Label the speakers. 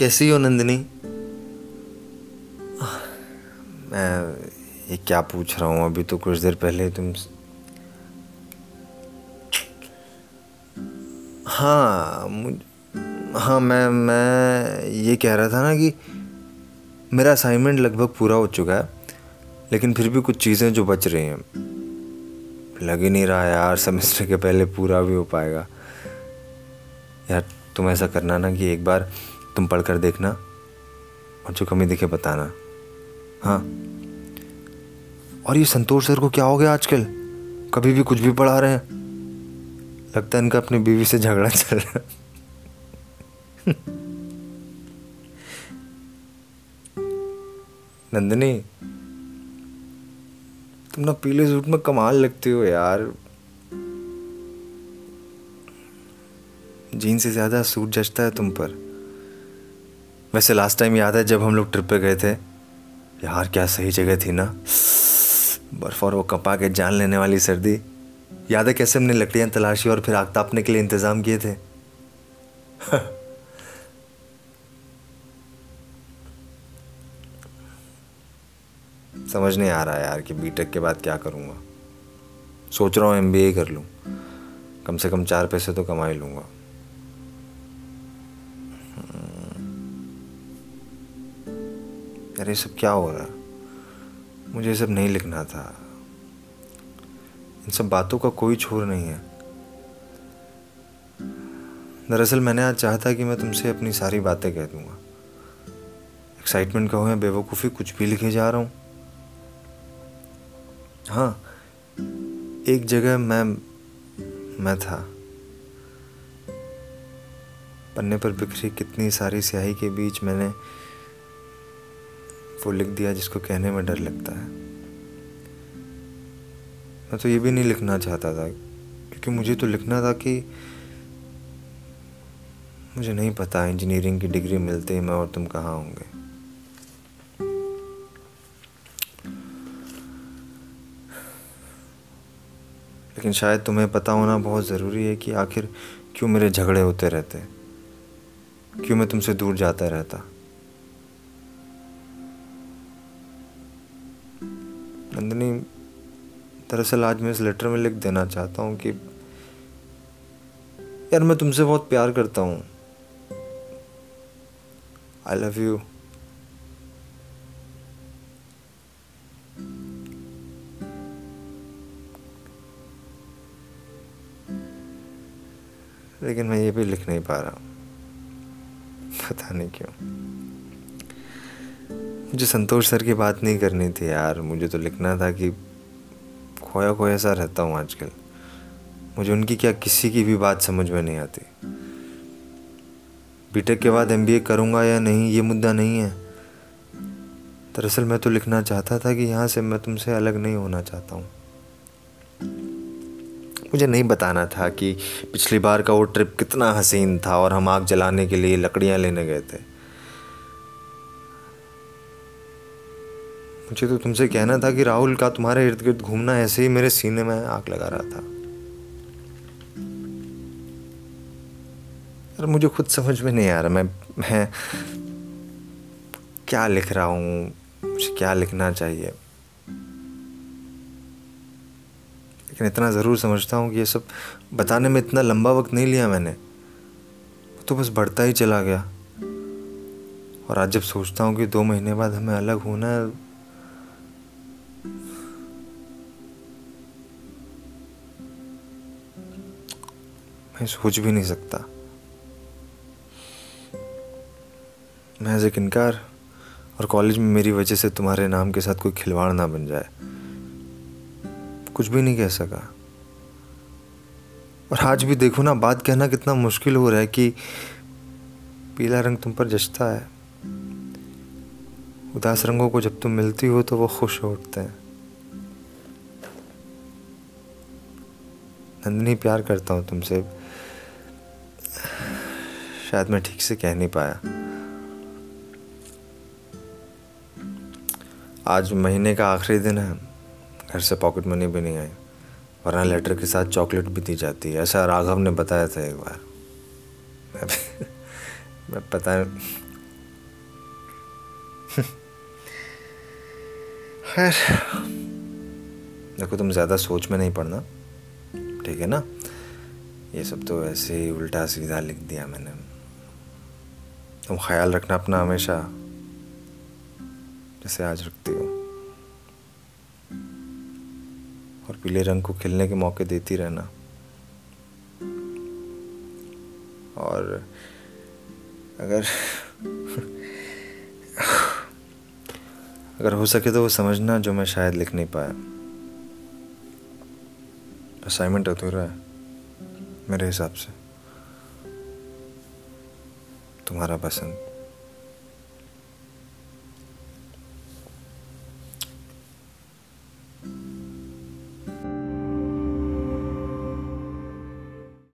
Speaker 1: कैसी हो नंदिनी? मैं ये क्या पूछ रहा हूँ? अभी तो कुछ देर पहले तुम हाँ मुझ हाँ मैं मैं ये कह रहा था ना कि मेरा असाइनमेंट लगभग पूरा हो चुका है, लेकिन फिर भी कुछ चीज़ें जो बच रही हैं। लग ही नहीं रहा यार सेमेस्टर के पहले पूरा भी हो पाएगा। यार, तुम ऐसा करना ना कि एक बार तुम पढ़ कर देखना और जो कमी दिखे बताना। हाँ। और ये संतोष सर को क्या हो गया आजकल? कभी भी कुछ भी पढ़ा रहे हैं। लगता है इनका अपनी बीवी से झगड़ा चल रहा नंदनी, तुम ना पीले सूट में कमाल लगती हो यार। जीन से ज़्यादा सूट जचता है तुम पर। वैसे लास्ट टाइम याद है जब हम लोग ट्रिप पे गए थे? यार, क्या सही जगह थी ना? बर्फ़ और वो कपा के जान लेने वाली सर्दी। याद है कैसे हमने लकड़ियाँ तलाशी और फिर आग तापने के लिए इंतज़ाम किए थे? समझ नहीं आ रहा यार कि बीटेक के बाद क्या करूँगा। सोच रहा हूँ एमबीए कर लूँ। कम से कम चार पैसे तो कमा ही लूँगा। अरे, सब क्या हो रहा? है मुझे सब नहीं लिखना था। इन सब बातों का कोई छोर नहीं है। दरअसल मैंने आज चाहा था कि मैं तुमसे अपनी सारी बातें कह दूँगा। एक्साइटमेंट कहो या बेवकूफ़ी कुछ भी लिखे जा रहा हूँ। हाँ एक जगह मैं मैं था। पन्ने पर बिखरी कितनी सारी स्याही के बीच मैंने वो लिख दिया जिसको कहने में डर लगता है। मैं तो ये भी नहीं लिखना चाहता था, क्योंकि मुझे तो लिखना था कि मुझे नहीं पता इंजीनियरिंग की डिग्री मिलते ही मैं और तुम कहाँ होंगे। लेकिन शायद तुम्हें पता होना बहुत ज़रूरी है कि आखिर क्यों मेरे झगड़े होते रहते? क्यों मैं तुमसे दूर जाता रहता? नंदिनी, दरअसल आज मैं इस लेटर में लिख देना चाहता हूँ कि यार मैं तुमसे बहुत प्यार करता हूँ। आई लव यू लेकिन मैं ये भी लिख नहीं पा रहा। पता नहीं क्यों। मुझे संतोष सर की बात नहीं करनी थी यार। मुझे तो लिखना था कि खोया खोया सा रहता हूँ आजकल। मुझे उनकी क्या किसी की भी बात समझ में नहीं आती। बीटेक के बाद एमबीए करूँगा या नहीं, ये मुद्दा नहीं है। दरअसल मैं तो लिखना चाहता था कि यहाँ से मैं तुमसे अलग नहीं होना चाहता हूँ। मुझे नहीं बताना था कि पिछली बार का वो ट्रिप कितना हसीन था और हम आग जलाने के लिए लकड़ियाँ लेने गए थे। मुझे तो तुमसे कहना था कि राहुल का तुम्हारे इर्द गिर्द घूमना ऐसे ही मेरे सीने में आग लगा रहा था। और मुझे खुद समझ में नहीं आ रहा, मैं मैं क्या लिख रहा हूँ, मुझे क्या लिखना चाहिए। लेकिन इतना ज़रूर समझता हूँ कि ये सब बताने में इतना लंबा वक्त नहीं लिया मैंने। तो बस बढ़ता ही चला गया। और आज जब सोचता हूँ कि दो महीने बाद हमें अलग होना है मैं सोच भी नहीं सकता। मैं एज इनकार और कॉलेज में मेरी वजह से तुम्हारे नाम के साथ कोई खिलवाड़ ना बन जाए। कुछ भी नहीं कह सका। और आज भी देखो ना, बात कहना कितना मुश्किल हो रहा है कि पीला रंग तुम पर जचता है। उदास रंगों को जब तुम मिलती हो तो वो खुश हो उठते हैं। नंदनी प्यार करता हूँ तुमसे। शायद मैं ठीक से कह नहीं पाया। आज महीने का आखिरी दिन है। घर से पॉकेट मनी भी नहीं आई वरना लेटर के साथ चॉकलेट भी दी जाती है ऐसा राघव ने बताया था एक बार। मैं, मैं पता खैर देखो तुम ज़्यादा सोच में नहीं पड़ना ठीक है ना? ये सब तो ऐसे ही उल्टा सीधा लिख दिया मैंने। तुम ख्याल रखना अपना हमेशा, जैसे आज रखती हो। और पीले रंग को खिलने के मौके देती रहना। और अगर अगर हो सके तो वो समझना जो मैं शायद लिख नहीं पाया। असाइनमेंट अधूरा है, मेरे हिसाब से। तुम्हारा पसंद